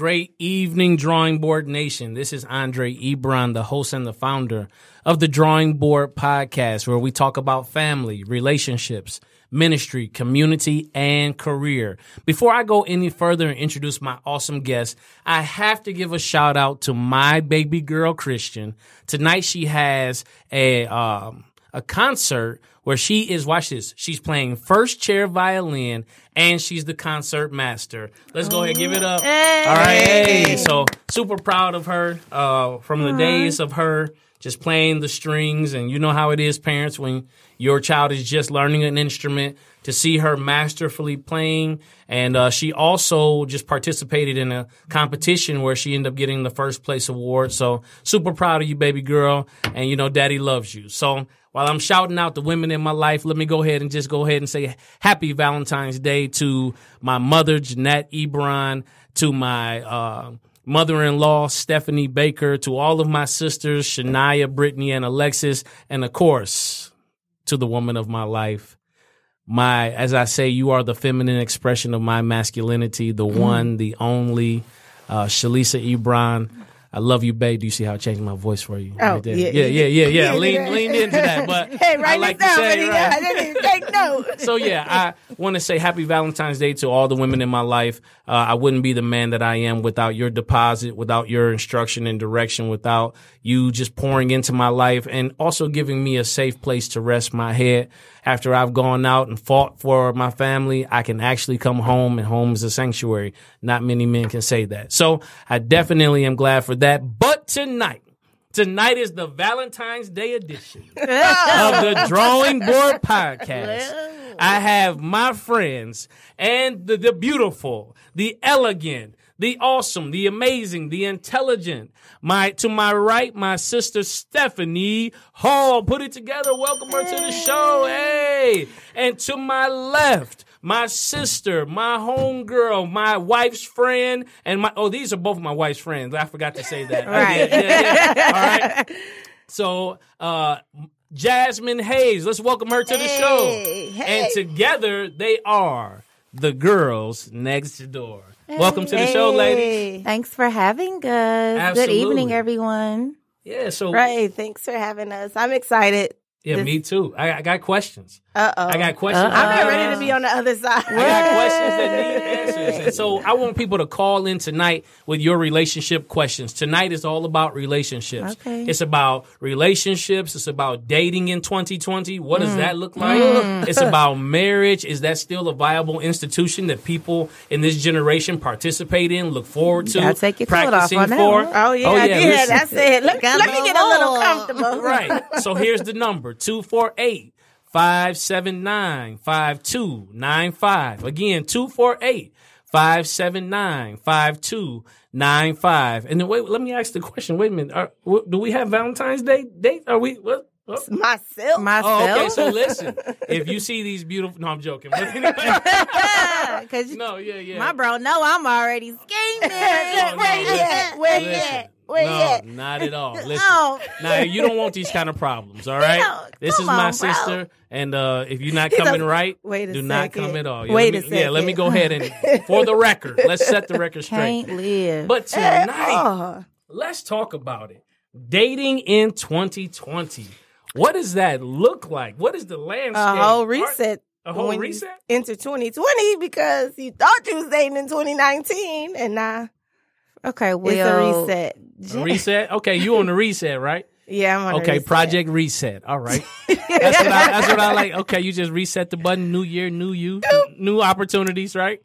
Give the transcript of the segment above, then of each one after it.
Great evening, Drawing Board Nation. This is Andre Ebron, the host and the founder of the Drawing Board Podcast, where we talk about family, relationships, ministry, community, and career. Before I go any further and introduce my awesome guest, I have to give a shout out to my baby girl, Christian. Tonight she has a, um, a concert where she is, watch this, she's playing first chair violin and she's the concert master. Let's go ahead, give it up. Hey. All right, hey. So super proud of her uh, from the days of her just playing the strings. And you know how it is, parents, when your child is just learning an instrument to see her masterfully playing. And uh, she also just participated in a competition where she ended up getting the first place award. So super proud of you, baby girl. And you know, daddy loves you. So while I'm shouting out the women in my life, let me go ahead and just go ahead and say happy Valentine's Day to my mother, Jeanette Ebron, to my, uh, mother-in-law Stephanie Baker, to all of my sisters Shania, Brittany, and Alexis, and of course to the woman of my life. My, as I say, you are the feminine expression of my masculinity, the one, the only, uh, Shalisa Ebron. I love you, babe. Do you see how I changed my voice for you? Oh, there? yeah, yeah, yeah, yeah, yeah. Lean, yeah. into that, but Hey, I write like this down, say, right. I didn't even take notes. So yeah, I want to say happy Valentine's Day to all the women in my life. Uh, I wouldn't be the man that I am without your deposit, without your instruction and direction, without you just pouring into my life and also giving me a safe place to rest my head. After I've gone out and fought for my family, I can actually come home and home is a sanctuary. Not many men can say that. So I definitely am glad for that. But tonight, Tonight is the Valentine's Day edition of the Drawing Board Podcast. I have my friends and the, the beautiful, the elegant, the awesome, the amazing, the intelligent. My to my right, my sister Stephanie Hall. Put it together. Welcome her to the show. Hey. And to my left, my sister, my homegirl, my wife's friend, and my oh, these are both my wife's friends. I forgot to say that. Right. Yeah, yeah, yeah. All right. So uh Jasmine Hayes, let's welcome her to the show. Hey, hey. And together they are the girls next door. Welcome to the show, ladies. Thanks for having us. Good evening, everyone. Yeah, so Right. Thanks for having us. I'm excited. yeah, This- me too. I, I got questions. Uh oh. I got questions. Uh-oh. I'm not ready to be on the other side. I got questions that need answers. And so I want people to call in tonight with your relationship questions. Tonight is all about relationships. Okay. It's about relationships. It's about dating in 2020. What Mm. does that look like? It's about marriage. Is that still a viable institution that people in this generation participate in, look forward to, gotta take your coat off practicing on that for? one. Oh yeah, I did. listen. That's it. Let, Got let me get a little comfortable. Right. So here's the number 248 579 5295. Again, 248 579 5295. And then wait, let me ask the question. Wait a minute. Are, do we have Valentine's Day date? Are we? What? what? Myself. Myself. Oh, okay. So listen, if you see these beautiful, no, I'm joking. But anyway, Because no, yeah, yeah. my bro no, I'm already scheming. no, Where you at? Where you Listen, at? Where no, you at? not at all. Listen, No. now you don't want these kind of problems, all right? No, this is come my on, bro. sister, and uh, if you're not coming a- right, Wait a do not come at all. Yeah, Wait let a me, Yeah, let me go ahead and, for the record, let's set the record straight. Can't live. But tonight, Oh. let's talk about it. Dating in 2020. What does that look like? What is the landscape? A whole Are- reset. A whole when reset? Into 2020 because you thought you was dating in 2019 and now okay, well, it's a reset. A reset? Okay, you on the reset, right? Yeah, I'm on Okay, reset. Project Reset. All right. That's what, I, that's what I like. Okay, you just reset the button. New year, new you, new opportunities, right?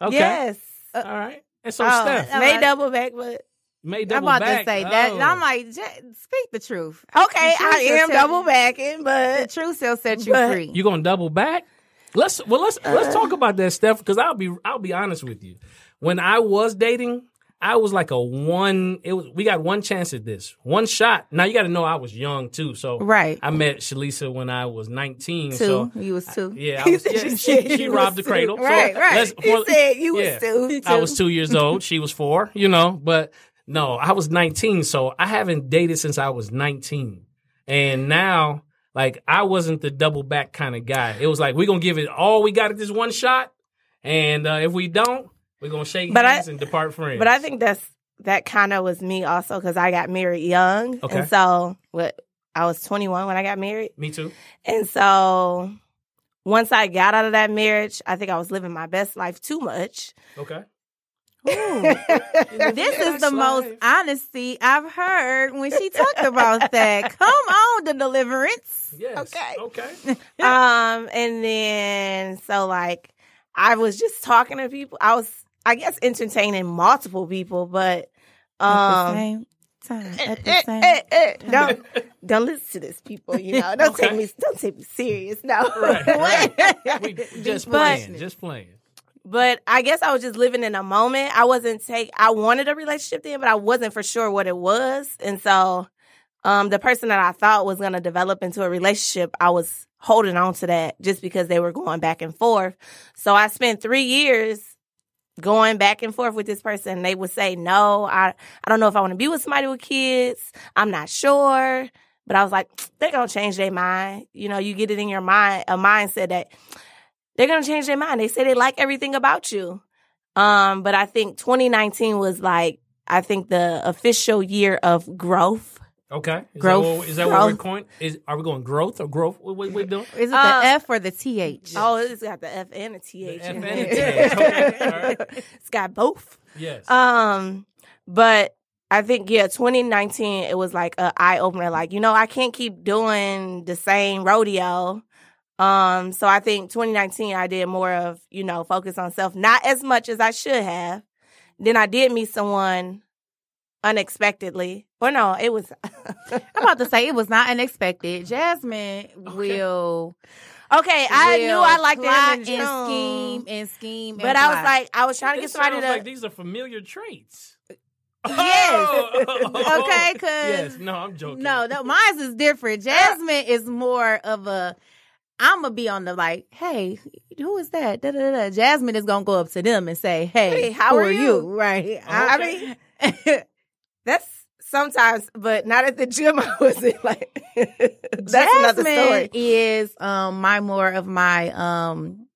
Okay. Yes. All right. And so, Oh, Steph, may double back, but may double back. I'm about back. to say that. Oh. And I'm like, J- speak the truth. okay, The truth I am double you- backing, The but truth will set you But- free. you gonna double back? Let's well let's let's Uh. talk about that, Steph, because I'll be I'll be honest with you. When I was dating, I was like a one. It was we got one chance at this, one shot. Now you got to know I was young too, so Right. I met Shalisa when I was nineteen. Two. So you was two. yeah, I was, yeah She she, she robbed the cradle. two. So Right, right. He said you yeah. was two. I was two years old. She was four. You know, but no, I was nineteen. So I haven't dated since I was nineteen, and now like I wasn't the double back kind of guy. It was like we're gonna give it all we got at this one shot, and uh, if we don't, we're gonna shake But I- hands and depart friends. But I think that's that kind of was me also because I got married young, Okay. and so what I was 21 when I got married, me too. and so once I got out of that marriage, I think I was living my best life too much. Okay. This is the most honesty I've heard when she talked about that. Come on, the deliverance. Yes. Okay. Okay. um, and then so like I was just talking to people. I was, I guess, entertaining multiple people, but At the um. same time. At the same eh, eh, don't don't listen to this, people. You know, don't take me don't take me serious. No, Right, right. We just But- playing. Just playing. But I guess I was just living in a moment. I wasn't take. I wanted a relationship then, but I wasn't for sure what it was. And so, um, the person that I thought was going to develop into a relationship, I was holding on to that just because they were going back and forth. So I spent three years going back and forth with this person. They would say, "No, I, I don't know if I want to be with somebody with kids. I'm not sure." But I was like, "They're gonna change their mind." You know, you get it in your mind, a mindset that they're gonna change their mind. They say they like everything about you. Um, but I think 2019 was like I think the official year of growth. Okay. Is Growth. That what, is that what we're Growth. coin? Is are we going growth or growth? What what we doing? Is it the Uh, F or the TH? Oh, it's got the F and the TH. The F in and it. the TH. Okay, all right. It's got both. Yes. Um, but I think yeah, 2019 it was like a eye opener. Like you know, I can't keep doing the same rodeo. Um, so I think 2019 I did more of you know focus on self, not as much as I should have. Then I did meet someone unexpectedly, or no, it was. I'm about to say it was not unexpected. Jasmine will. okay, I knew I liked plot him and scheme and scheme. but and I was like, I was trying to get somebody sounds to. like these are familiar traits. Yes. Oh. okay, Okay, 'cause- yes. No, I'm joking. No, no, mine is different. Jasmine is more of a. I'm gonna be on the like, hey, who is that? Da, da, da, da. Jasmine is gonna go up to them and say, hey, Hey, how who are you? Right. I mean, that's sometimes, but not at the gym. I wasn't like. that's another Jasmine story. is um my more of my um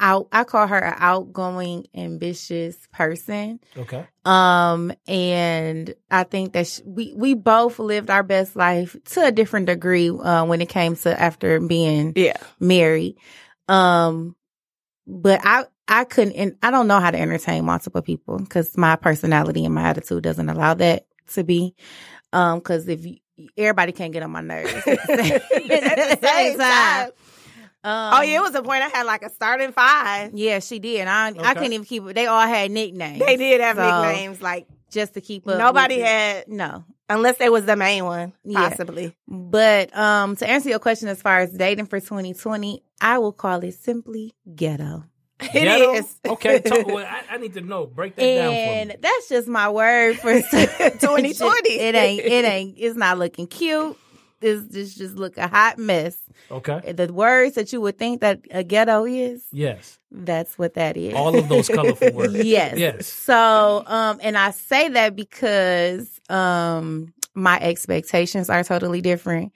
out I call her an outgoing, ambitious person. Okay. Um, and I think that sh- we we both lived our best life to a different degree uh, when it came to after being Yeah. married. Um, but I I couldn't, and I don't know how to entertain multiple people because my personality and my attitude doesn't allow that to be. Um, because if you, everybody can't get on my nerves at the same, At the same time. Um, Oh yeah, it was a point I had like a starting five. yeah, she did. I I Okay. can't even keep it. They all had nicknames. They did have So, nicknames like just to keep up. nobody it. had no. unless they was the main one, Yeah. possibly. But um, to answer your question, as far as dating for 2020, I will call it simply ghetto. It Ghetto? is. Okay. Talk, well, I, I need to know. Break that down for and that's just my word for 2020. It ain't. It ain't. It's not looking cute. It's just just look a hot mess. Okay. The words that you would think that a ghetto is, Yes. that's what that is. All of those colorful words. Yes. Yes. So, um, and I say that because, um, my expectations are totally different.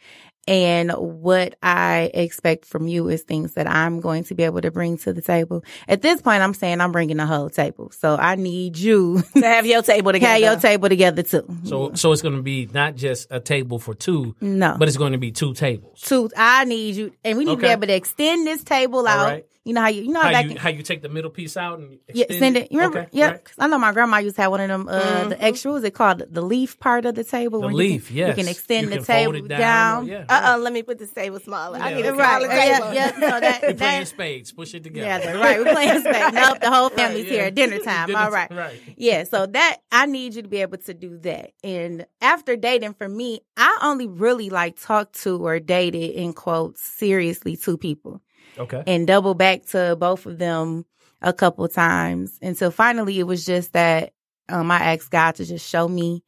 And what I expect from you is things that I'm going to be able to bring to the table. At this point, I'm saying I'm bringing the whole table. So I need you to have your table to together. have your table together too. So so it's going to be not just a table for two, no. but it's going to be two tables. two, I need you, and we need to be able to extend this table out. right. You know how you, you know how, How back you in- how you take the middle piece out and Yeah, extend send it. You remember? Okay, yeah, right. 'cause I know my grandma used to have one of them. Uh, The extra, what was it called? The leaf part of the table. The where leaf, you can, yes. You can extend You the can fold table it down. down. Yeah. Uh uh let me put this table smaller. I Yeah, need a okay. Right. smaller Yeah, table. yeah, no, that, You're playing spades. Push it together. yeah, the- right. We're playing spades. Nope, the whole family's Right, here yeah. at dinner time. Dinner All ti- right. Right. Yeah, so that I need you to be able to do that. And after dating, for me, I only really like talked to or dated in quotes seriously two people. Okay. and double back to both of them a couple times until finally it was just that um, I asked God to just show me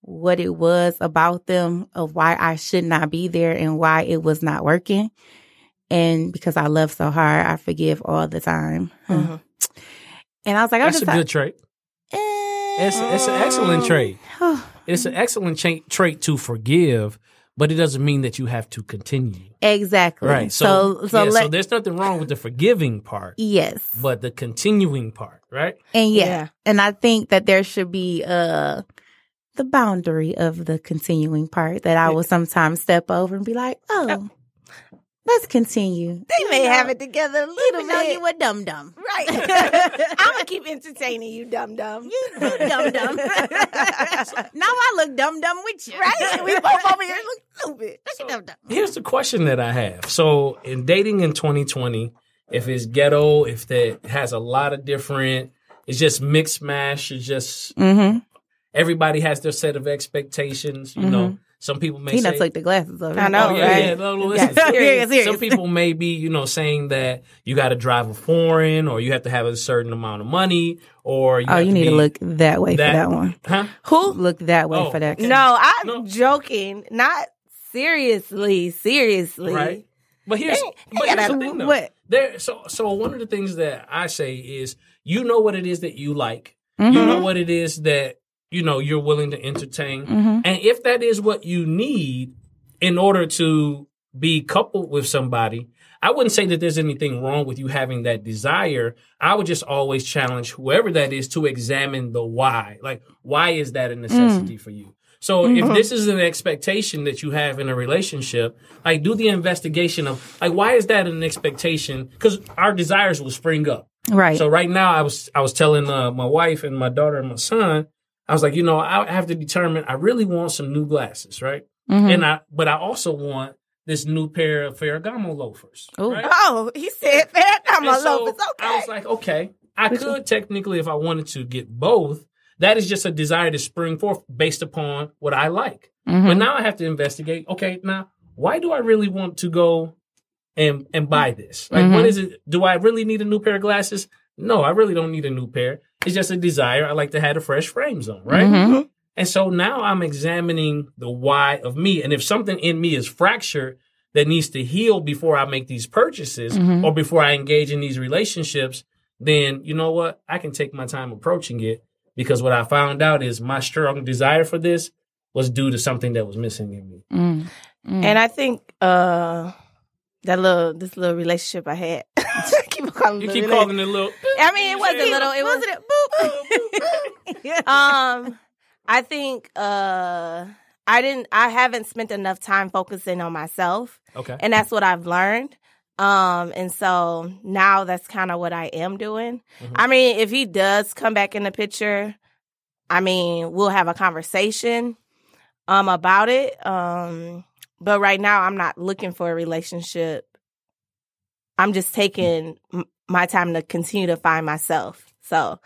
what it was about them of why I should not be there and why it was not working. And because I love so hard, I forgive all the time. Mhm. And I was like, I'm That's just a like, good trait. eh. It's, it's an excellent trait. It's an excellent cha- trait to forgive, but it doesn't mean that you have to continue. exactly. Right. So, So, so, yeah, let, so there's nothing wrong with the forgiving part, yes. but the continuing part, right? And yeah, Yeah. and I think that there should be uh the boundary of the continuing part that I will sometimes step over and be like, oh, let's continue. They may have it together a little Even though you a dum dum. right. I'm gonna keep entertaining you, dum dum. You dum dum. now I look dum dum with you. right? We both over here look stupid. Dum dum. Here's the question that I have. So, in dating in 2020, if it's ghetto, if that has a lot of different, it's just mixed mash, it's just Mm-hmm. everybody has their set of expectations. You know, some people may He say, done took the glasses off. I know, Oh, yeah, right? yeah. No, no, listen. Yeah, serious, serious. Some people may be, you know, saying that you got to drive a foreign, or you have to have a certain amount of money, or you Oh, have you need be, to look that way that- for that one. huh? Who? Look that way Oh, for that. okay. No, I'm No. joking. Not seriously. Seriously. Right. But here's, Ain't- but ain't here's the gotta- thing, though. what? There, so, so one of the things that I say is, you know what it is that you like. Mhm. You know what it is that you know you're willing to entertain, Mhm. and if that is what you need in order to be coupled with somebody, I wouldn't say that there's anything wrong with you having that desire. I would just always challenge whoever that is to examine the why. Like, why is that a necessity for you? So if this is an expectation that you have in a relationship, like do the investigation of like why is that an expectation? Because our desires will spring up. Right. So right now, I was I was telling uh, my wife and my daughter and my son, I was like, you know, I have to determine. I really want some new glasses, right? Mhm. And I, but I also want this new pair of Ferragamo loafers. Right? Oh, he said that. I'm And a so loaf. It's okay. I was like, okay, I could technically, if I wanted to, get both. That is just a desire to spring forth based upon what I like. Mhm. But now I have to investigate. Okay, now why do I really want to go and and buy this? Like, what Mhm. is it? Do I really need a new pair of glasses? No, I really don't need a new pair. It's just a desire. I like to have the fresh frames on, right? Mhm. And so now I'm examining the why of me, and if something in me is fractured that needs to heal before I make these purchases Mhm. or before I engage in these relationships, then you know what? I can take my time approaching it because what I found out is my strong desire for this was due to something that was missing in me. Mm. Mm. And I think uh that little this little relationship I had. I keep calling You it keep little calling it little. I mean, it wasn't little. It was um, I think uh, I didn't. I haven't spent enough time focusing on myself, Okay. and that's what I've learned. Um, and so now that's kind of what I am doing. Mhm. I mean, if he does come back in the picture, I mean, we'll have a conversation um about it. Um, but right now, I'm not looking for a relationship. I'm just taking m- my time to continue to find myself. So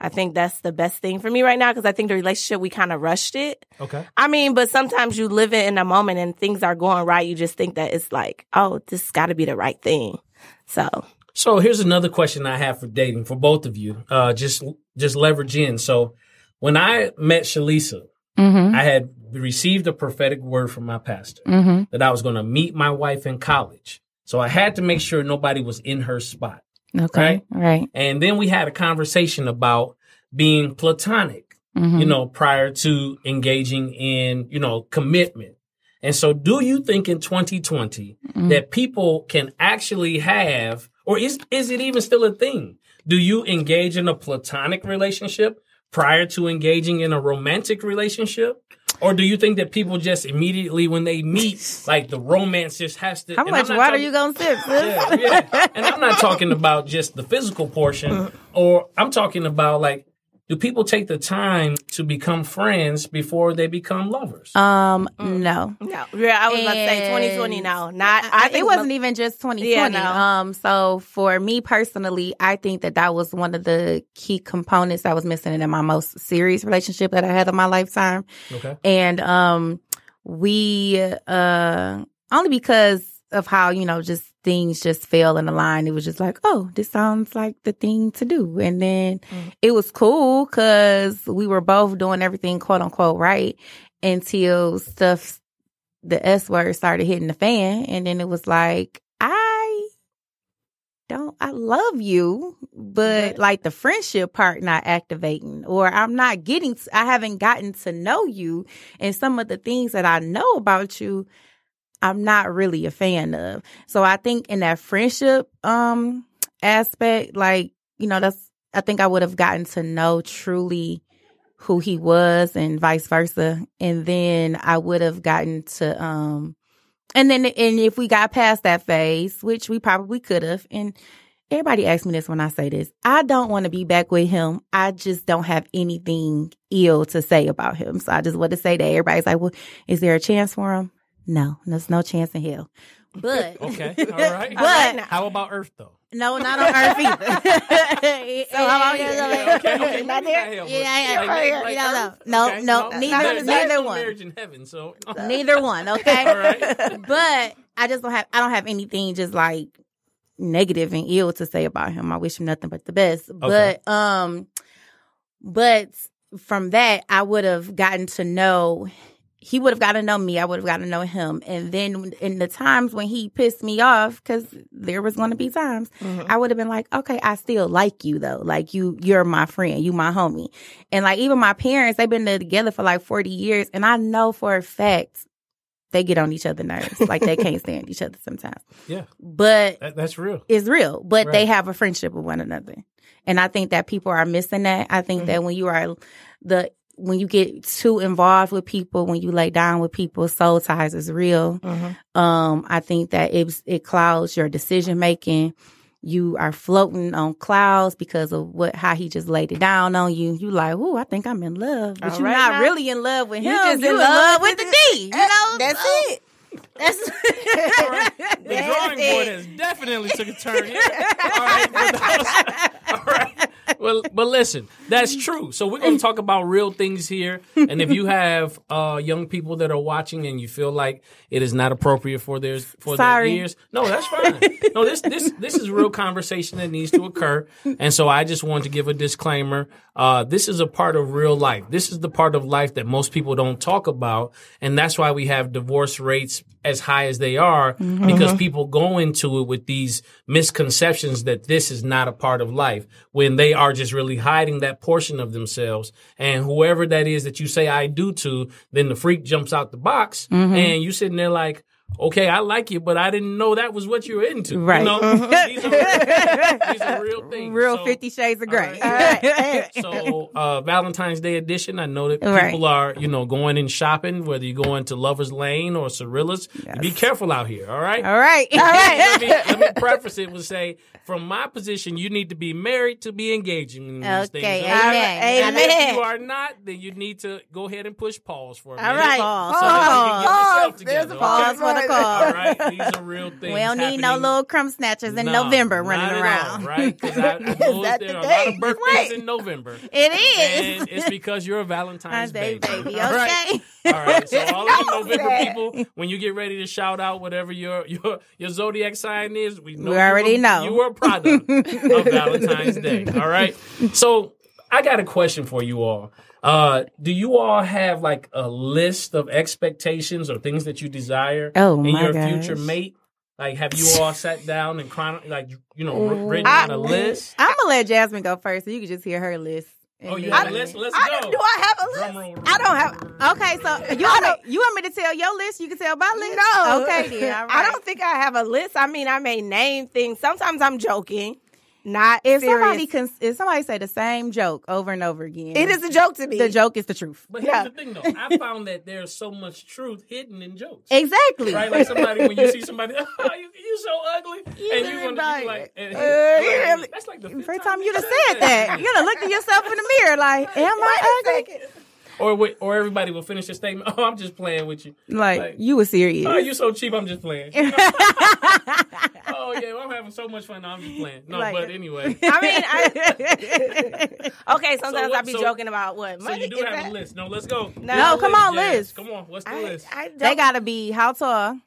I think that's the best thing for me right now because I think the relationship we kind of rushed it. Okay. I mean, but sometimes you live it in a moment and things are going right. You just think that it's like, oh, this got to be the right thing. So So here's another question I have for dating for both of you. Uh, just just leverage in. So when I met Shalisa, Mhm. I had received a prophetic word from my pastor Mhm. that I was going to meet my wife in college. So I had to make sure nobody was in her spot. Okay. Right? Right. And then we had a conversation about being platonic, Mhm. you know, prior to engaging in, you know, commitment. And so do you think in 2020 Mhm. that people can actually have, or is, is it even still a thing? Do you engage in a platonic relationship prior to engaging in a romantic relationship? Or do you think that people just immediately when they meet, like the romance just has to? How much water talking- you gonna sip, yeah, yeah. And I'm not talking about just the physical portion, uh-huh. or I'm talking about like, do people take the time to become friends before they become lovers? Um, no. no, yeah, I was about to say 2020. And No, not. I, I think it wasn't even just 2020. Yeah, no. Um, so for me personally, I think that that was one of the key components that was missing in my most serious relationship that I had in my lifetime. okay. And um, we uh only because of how you know just things just fell in the line. It was just like, oh, this sounds like the thing to do. And then mm. it was cool because we were both doing everything quote unquote right until stuff, the S word started hitting the fan. And then it was like, I don't, I love you, but like the friendship part not activating or I'm not getting, I haven't gotten to know you and some of the things that I know about you. I'm not really a fan of. So I think in that friendship um aspect, like, you know, that's I think I would have gotten to know truly who he was and vice versa. And then I would have gotten to um and then and if we got past that phase, which we probably could have, and everybody asks me this when I say this, I don't want to be back with him. I just don't have anything ill to say about him. So I just want to say that everybody's like, well, is there a chance for him? No, there's no chance in hell. But Okay, all right. But- how about Earth though? no, not on Earth either. So how about Yeah, that? yeah, okay, okay, Not there? not hell, but Yeah, yeah, like- yeah, like no, no, Earth? no, Okay, no, neither- there's neither no one. Marriage in heaven, so Neither one, okay? All right. But I just don't have I don't have anything just like negative and ill to say about him. I wish him nothing but the best. But um but from that I would have gotten to know he would have got to know me. I would have got to know him. And then in the times when he pissed me off, because there was going to be times, mm-hmm. I would have been like, okay, I still like you though. Like you, you're my friend. You my homie. And like even my parents, they've been together for like 40 years. And I know for a fact they get on each other's nerves. like they can't stand each other sometimes. Yeah, But that, that's real. it's real, but they have a friendship with one another. And I think that people are missing that. I think that mm-hmm. when you are the when you get too involved with people, when you lay down with people, soul ties is real. Um, I think that it it clouds your decision making. You are floating on clouds because of what how he just laid it down on you. You like, ooh, I think I'm in love, but All you're right not now. really in love with You him. just You in in love love with with the the- D. You know, That's So- it. That's The drawing board has definitely took a turn here. All right, but that was- all right. Well, but listen, that's true. So we're going to talk about real things here. And if you have uh, young people that are watching and you feel like it is not appropriate for their for Sorry. their ears, no, that's fine. No, this this this is real conversation that needs to occur. And so I just want to give a disclaimer. Uh, this is a part of real life. This is the part of life that most people don't talk about, and that's why we have divorce rates as high as they are because people go into it with these misconceptions that this is not a part of life when they are just really hiding that portion of themselves. And whoever that is that you say I do to, then the freak jumps out the box mm-hmm. and you sitting there like, okay, I like you, but I didn't know that was what you were into. Right. You know? these, are, these are real things. Real So- Fifty Shades of Grey. all right. so uh, Valentine's Day edition. I know that Right. people are, you know, going and shopping, whether you're going to Lovers Lane or Cirilla's. Be careful out here. All right. All right. All right. let, me, let me preface it with say, from my position, you need to be married to be engaging in these Okay, things. amen. all right? And if you are not, then you need to go ahead and push pause for a minute. right. Pause. So that you can get Pause. together. There's a okay? Pause for the. All right, these are real things. We don't need no little crumb snatchers in no, November running around. all, right? Because I, I know that there the are a lot of birthdays Right. in November. It is. And it's because you're a Valentine's Day, baby. baby. All right? Okay. All right. So all of you November that. people, when you get ready to shout out whatever your your your zodiac sign is, we know We you already were- know. you were a product of Valentine's Day. All right. So I got a question for you all. Uh, do you all have like a list of expectations or things that you desire Oh, in your gosh. future mate? Like, have you all sat down and chron- like you know written I- out a list? I'm gonna let Jasmine go first, so you can just hear her list. Oh, And you have a list? Let's I go. don't, I have a list? roll. I don't have. Okay, so you want, me, you want me to tell your list? You can tell my list. No. Okay, then. All right. I don't think I have a list. I mean, I may name things. Sometimes I'm joking, not If serious. somebody can, if somebody say the same joke over and over again, it is a joke to me. the joke is the truth. But here's Yeah. the thing, though. I found that there's so much truth hidden in jokes. Exactly. Right, like somebody when you see somebody, oh, you, you so ugly, and you really want to like be like, and, Uh, like, really- that's like the First fifth time you done said said that, you done looked at yourself in the mirror like, am Wait I a ugly? Or wait, or everybody will finish the statement. Oh, I'm just playing with you. Like, Like, you were serious. Oh, you so cheap. I'm just playing. oh yeah, well, I'm having so much fun. No, I'm just playing. No, Like- but anyway. I mean, I, okay. Sometimes what- I be so- joking about what So you do have that? a list. No, let's go. No. No, come on, list. Come on, what's the I, list? I they gotta be how tall?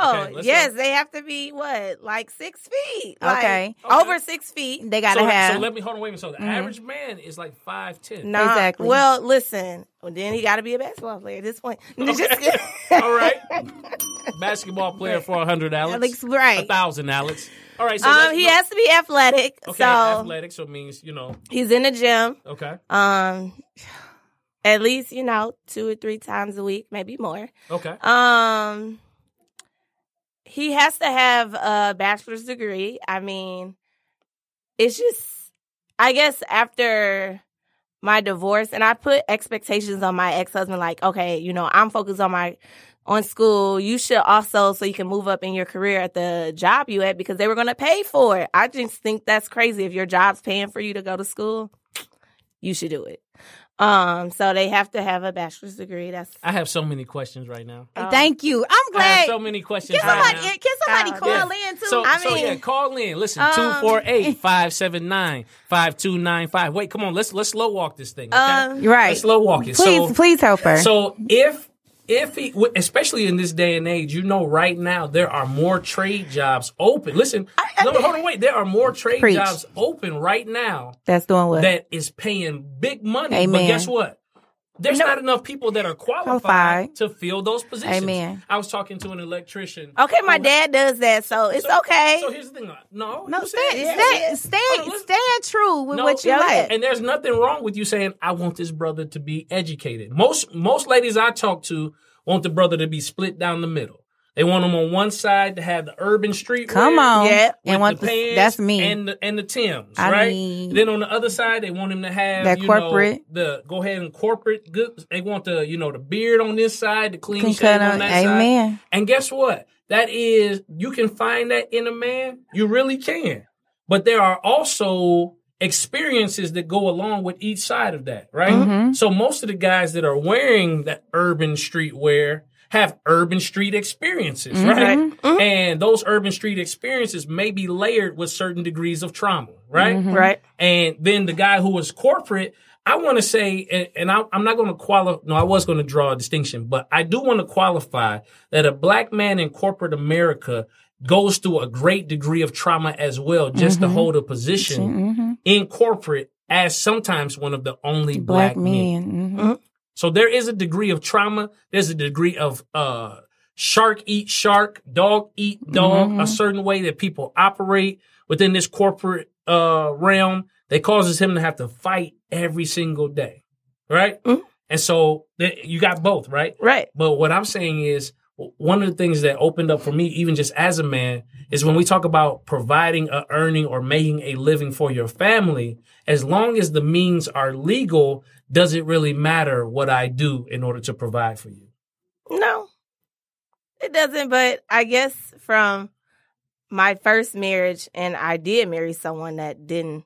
Oh, Okay, yes, go. they have to be what, like six feet? Like, Okay. Okay. over six feet. They gotta so, have. So let me hold on. Wait a minute. So the Mhm. average man is like five ten. Nah, Exactly. Well, listen. Well, then he got to be a basketball player at this point. Just. All right. Basketball player for a hundred Alex. Alex, A right. thousand Alex. All right. So um, he go- has to be athletic. Okay, so athletic. So it means you know. he's in the gym. Okay. Um, at least you know two or three times a week, maybe more. Okay. Um, he has to have a bachelor's degree. I mean, it's just, I guess after my divorce, and I put expectations on my ex husband, like, okay, you know, I'm focused on my on school. You should also, so you can move up in your career at the job you at because they were going to pay for it. I just think that's crazy. If your job's paying for you to go to school, you should do it. Um, so they have to have a bachelor's degree. That's I have so many questions right now. um, Thank you. I'm I have glad. so many questions Can right somebody, now. can somebody call yeah. in too? So, I so yeah, call in. Listen, Um, 248-579-5295. Wait, come on, let's let's slow walk this thing, okay? Um, right. Let's slow walk it. Please, so, please help her. so if if he, especially in this day and age, you know, right now there are more trade jobs open. Listen, no, hold on, wait. There are more trade Preach. jobs open right now That's doing what? that is paying big money. But guess what? There's not enough people that are qualified, Qualified. to fill those positions. Amen. I was talking to an electrician. Okay, my dad does that, so it's so- okay. So here's the thing. Uh, no, no, you stand, yeah, stand, stand, on, stand true with No, what you yeah, like. And there's nothing wrong with you saying, I want this brother to be educated. Most most ladies I talk to want the brother to be split down the middle. They want him on one side to have the urban street. Come on. Yeah. And want the the, pants that's me. and the, and the Tims, I right? mean- then on the other side, they want him to have That you corporate. Know, the go ahead and corporate good. They want the you know the beard on this side, the clean shave cut on on- that side. Amen. And guess what? That is you can find that in a man. You really can. But there are also experiences that go along with each side of that, right? Mhm. So most of the guys that are wearing that urban streetwear have urban street experiences, right? Mhm. And those urban street experiences may be layered with certain degrees of trauma, right? Mhm. right? And then the guy who was corporate, I want to say, and, and I, I'm not going to qualify. No, I was going to draw a distinction, but I do want to qualify that a black man in corporate America goes through a great degree of trauma as well, just to Mhm. hold a position Mhm. in corporate as sometimes one of the only black, Black men. So there is a degree of trauma. There's a degree of uh, shark eat shark, dog eat dog, Mhm. a certain way that people operate within this corporate uh, realm that causes him to have to fight every single day, right? Mhm. And so you got both, right? Right. But what I'm saying is one of the things that opened up for me, even just as a man, is when we talk about providing a earning or making a living for your family, as long as the means are legal, does it really matter what I do in order to provide for you? No, it doesn't. But I guess from my first marriage, and I did marry someone that didn't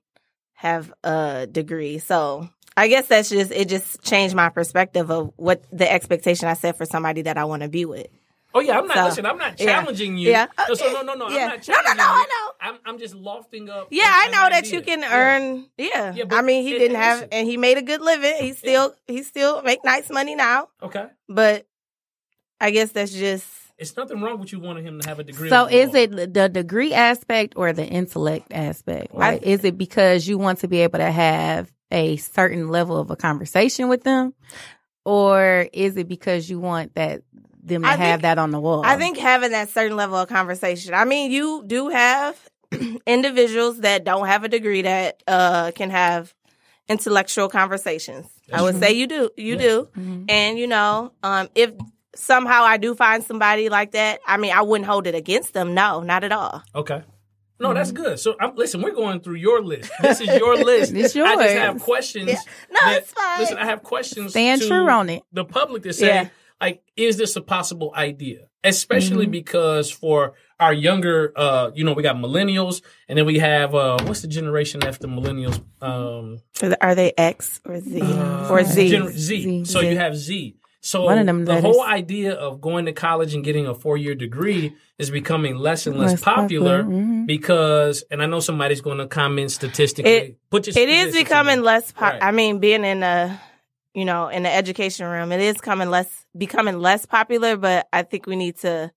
have a degree. So I guess that's just, it just changed my perspective of what the expectation I set for somebody that I want to be with. Oh yeah, I'm not So, listen. I'm not yeah. challenging you. Yeah. No, so no, no, no. Yeah. I'm not No, no, challenging no, I know. I'm, I'm just lofting up. Yeah, I know that idea. you can earn. Yeah, Yeah, but I mean, he it- didn't it- have, listen. and he made a good living. He still, he still make nice money now. Okay, But I guess that's just it's nothing wrong with you wanting him to have a degree. So is it the degree aspect or the intellect aspect? I- is it because you want to be able to have a certain level of a conversation with them, or is it because you want that them to I have think- that on the wall? I think having that certain level of conversation. I mean, you do have individuals that don't have a degree that uh, can have intellectual conversations. That's I would true. say you do. You Yeah. do. Mhm. And you know, um, if somehow I do find somebody like that, I mean, I wouldn't hold it against them. No, not at all. Okay. No, that's good. So, I'm, listen, we're going through your list. This is your list. It's I just yours. have questions. Yeah. No, that- it's fine. Listen, I have questions. Stand to true on it. The public to say, Yeah. like, is this a possible idea? Especially Mm-hmm. because for our younger, uh, you know, we got millennials, and then we have uh, what's the generation after millennials? Um, Are they X or Z uh, or Z? Gener- Z. Z. So Z. you have Z. So One of them the letters. whole idea of going to college and getting a four year degree is becoming less and less, Less popular, popular, mhm. because, and I know somebody's going to comment statistically. It- Put your it is becoming less. Po- Right. I mean, being in a you know in the education room, it is coming less becoming less popular. But I think we need to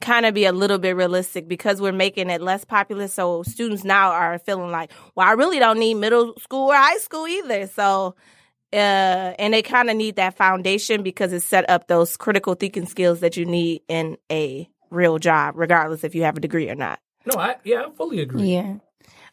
kind of be a little bit realistic because we're making it less popular. So students now are feeling like, well, I really don't need middle school or high school either. So, uh, and they kind of need that foundation because it set up those critical thinking skills that you need in a real job, regardless if you have a degree or not. No, I yeah, I fully agree. Yeah.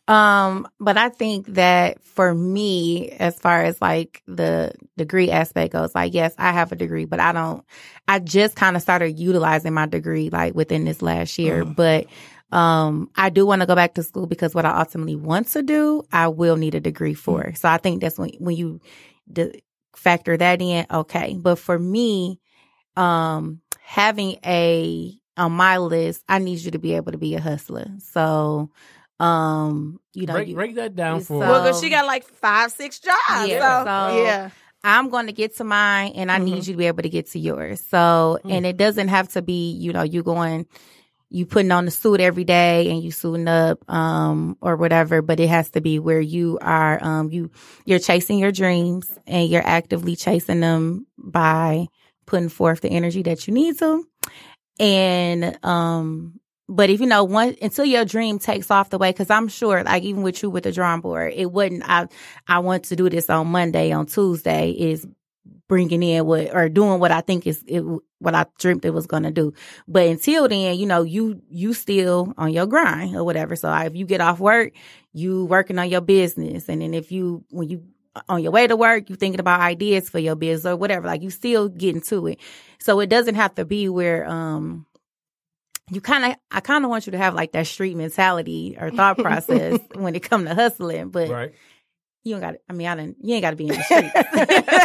Um, but I think that for me, as far as like the degree aspect goes, like, yes, I have a degree, but I don't, I just kind of started utilizing my degree like within this last year. Mhm. But, um, I do want to go back to school because what I ultimately want to do, I will need a degree for. So I think that's when, when you d- factor that in, okay. But for me, um, having a, on my list, I need you to be able to be a hustler. So, um, you know, break, you- break that down for so- Well, because she got like five, six jobs. Yeah, so, so- yeah. I'm going to get to mine and I Mhm. need you to be able to get to yours. So, Mm. and it doesn't have to be, you know, you going, you putting on the suit every day and you suiting up, um, or whatever, but it has to be where you are, um, you, you're chasing your dreams and you're actively chasing them by putting forth the energy that you need to. And, um, but if you know one until your dream takes off the way, because I'm sure, like even with you with the drawing board, it wouldn't. I I want to do this on Monday, on Tuesday is bringing in what or doing what I think is it, what I dreamt it was going to do. But until then, you know, you you still on your grind or whatever. So if you get off work, you working on your business, and then if you when you on your way to work, you thinking about ideas for your business or whatever. Like you still getting to it. So it doesn't have to be where um you kind of I kind of want you to have like that street mentality or thought process when it come to hustling, but right. You don't got. I mean, I didn't. You ain't got to be in the streets.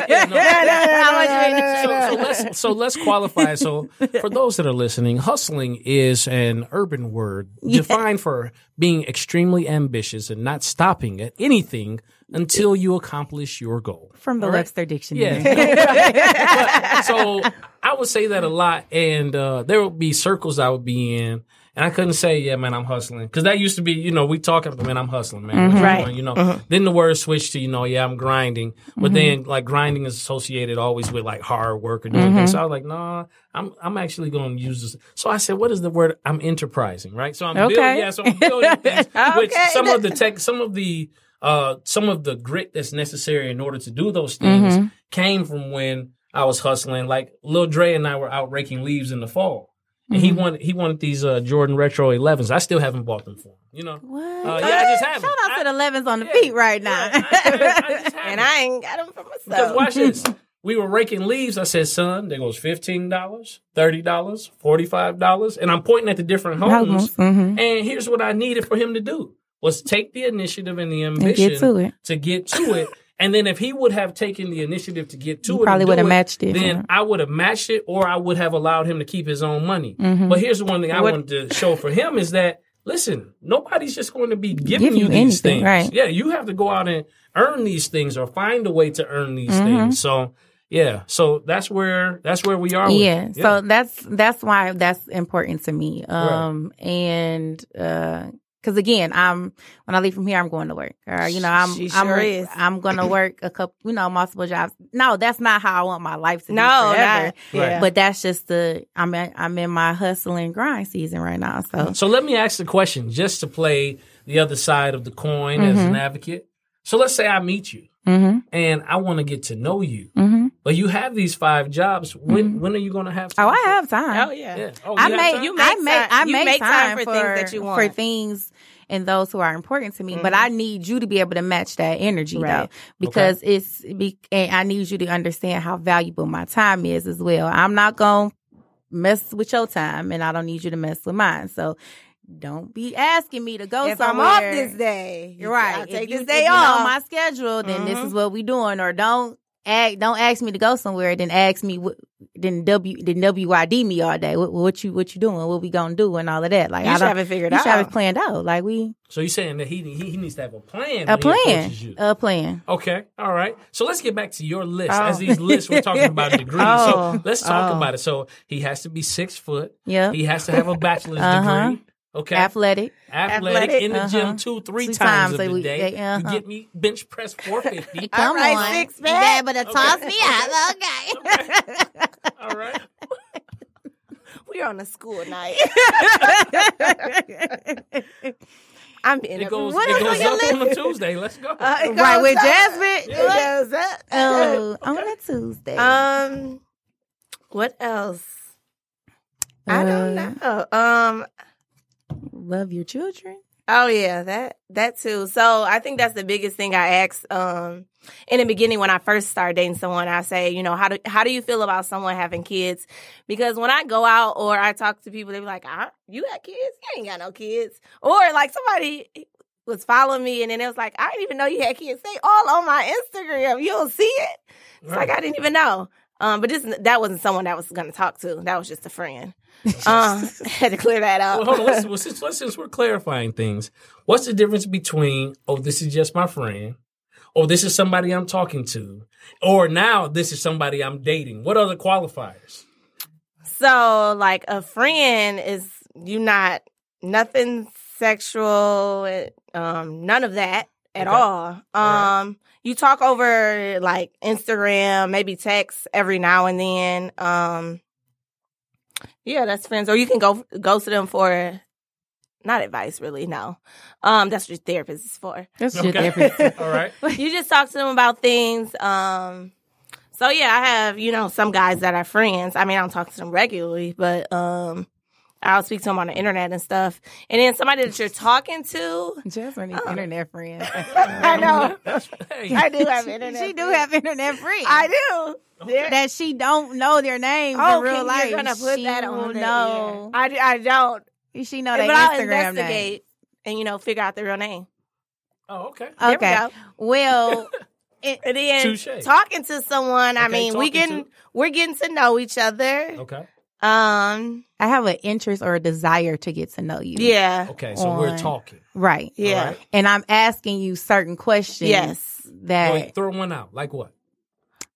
Yeah, no. How much you So, so let's so let's qualify. So for those that are listening, hustling is an urban word Yeah. defined for being extremely ambitious and not stopping at anything until you accomplish your goal. From the All right? Webster Dictionary. Yeah. But- so I would say that a lot, and uh, there would be circles I would be in, and I couldn't say, "Yeah, man, I'm hustling," because that used to be, you know, we talking, man, I'm hustling, man. You Right. You know, then the word switched to, you know, yeah, I'm grinding, but then like grinding is associated always with like hard work or doing things. So I was like, nah, I'm I'm actually going to use this. So I said, what is the word? I'm enterprising, right? So I'm Okay. building, yeah, so I'm building things, which Okay. some of the tech, some of the uh, some of the grit that's necessary in order to do those things Mm-hmm. came from when I was hustling. Like Lil Dre and I were out raking leaves in the fall, and Mm-hmm. he wanted he wanted these uh, Jordan Retro 11s. I still haven't bought them for him. You know, What? Uh, yeah, I just haven't. Shout out to I- the Levens on the Yeah, feet right now. yeah, I- I- And. I ain't got them for myself. Because watch this. We were raking leaves. I said, son, there goes $15, $30, $45. And I'm pointing at the different homes. Mhm. And here's what I needed for him to do was take the initiative and the And ambition get to it. to get to it. And then if he would have taken the initiative to get to You it, probably would have matched it. Then I would have matched it, or I would have allowed him to keep his own money. Mhm. But here's the one thing I What- wanted to show for him is that listen, nobody's just going to be giving Give you you these anything, things. right. Yeah, you have to go out and earn these things or find a way to earn these Mhm. things. So yeah, so that's where that's where we are. with yeah, it. so that's that's why that's important to me um and uh because again i'm when i leave from here i'm going to work or you know i'm i'm is. i'm going to work a couple you know multiple jobs no that's not how i want my life to no, be forever. Yeah. but that's just the i'm in, i'm in my hustle and grind season right now so So let me ask the question just to play the other side of the coin as Mm-hmm. an advocate. So let's say I meet you hmm and I want to get to know you, hmm but you have these five jobs. When when are you going to have? oh time i have time Oh yeah. Yeah. Oh, I you have make time? You I make make time- I make make time, time for for things that you want for things and those who are important to me. But Mhm. I need you to be able to match that energy though, Right. because it's be, and I need you to understand how valuable my time is as well. I'm not gonna mess with your time, and I don't need you to mess with mine. So don't be asking me to go if somewhere. I'm off this day, You're right. I'll If take you- this if day you know off. my schedule, then this Mhm. is what we doing. Or don't ask, don't ask me to go somewhere. Then ask me what. Then W then WID me all day. What, what you what you doing? What we gonna do and all of that? Like you I should don't. have it figured You out. should have it planned out. Like we So you're saying that he he, he needs to have a plan. a plan, a plan. Okay, all right. So let's get back to your list. Oh. As these lists, we're talking about degrees. Oh. So let's talk Oh. about it. So he has to be six foot. Yeah. He has to have a bachelor's Uh-huh. degree. Okay. Athletic. Athletic, Athletic. in the gym Uh-huh. two, three Two times, times a week. day. Yeah, You uh-huh. get me bench press 450. All right, on. six You pack. able to Okay. toss me Okay. out? Okay. All right. We're on a school night. I'm being It goes, what it else goes on your up on a? Tuesday. Let's go. Uh, it right with up. Jasmine. It goes up. Oh, on a Tuesday. Um, what else? I don't Uh, know. Um, Love your children. oh yeah, that that too. So I think that's the biggest thing I ask. Um, in the beginning when I first start dating someone, I say, you know, how do how do you feel about someone having kids? Because when I go out or I talk to people, they be like, ah, "You got kids? You ain't got no kids." Or like somebody was following me, and then it was like, "I didn't even know you had kids." They all on my Instagram. You don't see it. It's like I didn't even know. Um, but this that wasn't someone that was going to talk to. That was just a friend. Um, had to clear that up. Well, hold on. Let's, well, since, let's, since we're clarifying things, what's the difference between, oh, this is just my friend, or this is somebody I'm talking to, or now this is somebody I'm dating? What are the qualifiers? So, like a friend is you not nothing sexual, um, none of that at Okay. all. Um. You talk over like Instagram, maybe text every now and then. Um, yeah, that's friends, or you can go go to them for not advice, really. No, um, that's what your therapist is for. That's Okay. your therapist. All right. you just talk to them about things. Um, so yeah, I have you know some guys that are friends. I mean, I don't talk to them regularly, but um, I'll speak to them on the internet and stuff. And then somebody that you're talking to, Jasmine needs Oh. internet friends. I know I do have internet. She do friends. have internet friends. I do. They're- that she don't know their name Oh, in real can- life. you're gonna put she that on there. I, I, d- I don't. She know but their I'll Instagram name. investigate and you know figure out the real name. Oh, okay. There we Okay. go. Well, And then Touche. talking to someone, I mean, we talking getting to- we're getting to know each other. Okay. Um, I have an interest or a desire to get to know you. yeah, Okay. So we're talking. Right. yeah, All right. And I'm asking you certain questions. yes. That Wait, throw one out. Like what?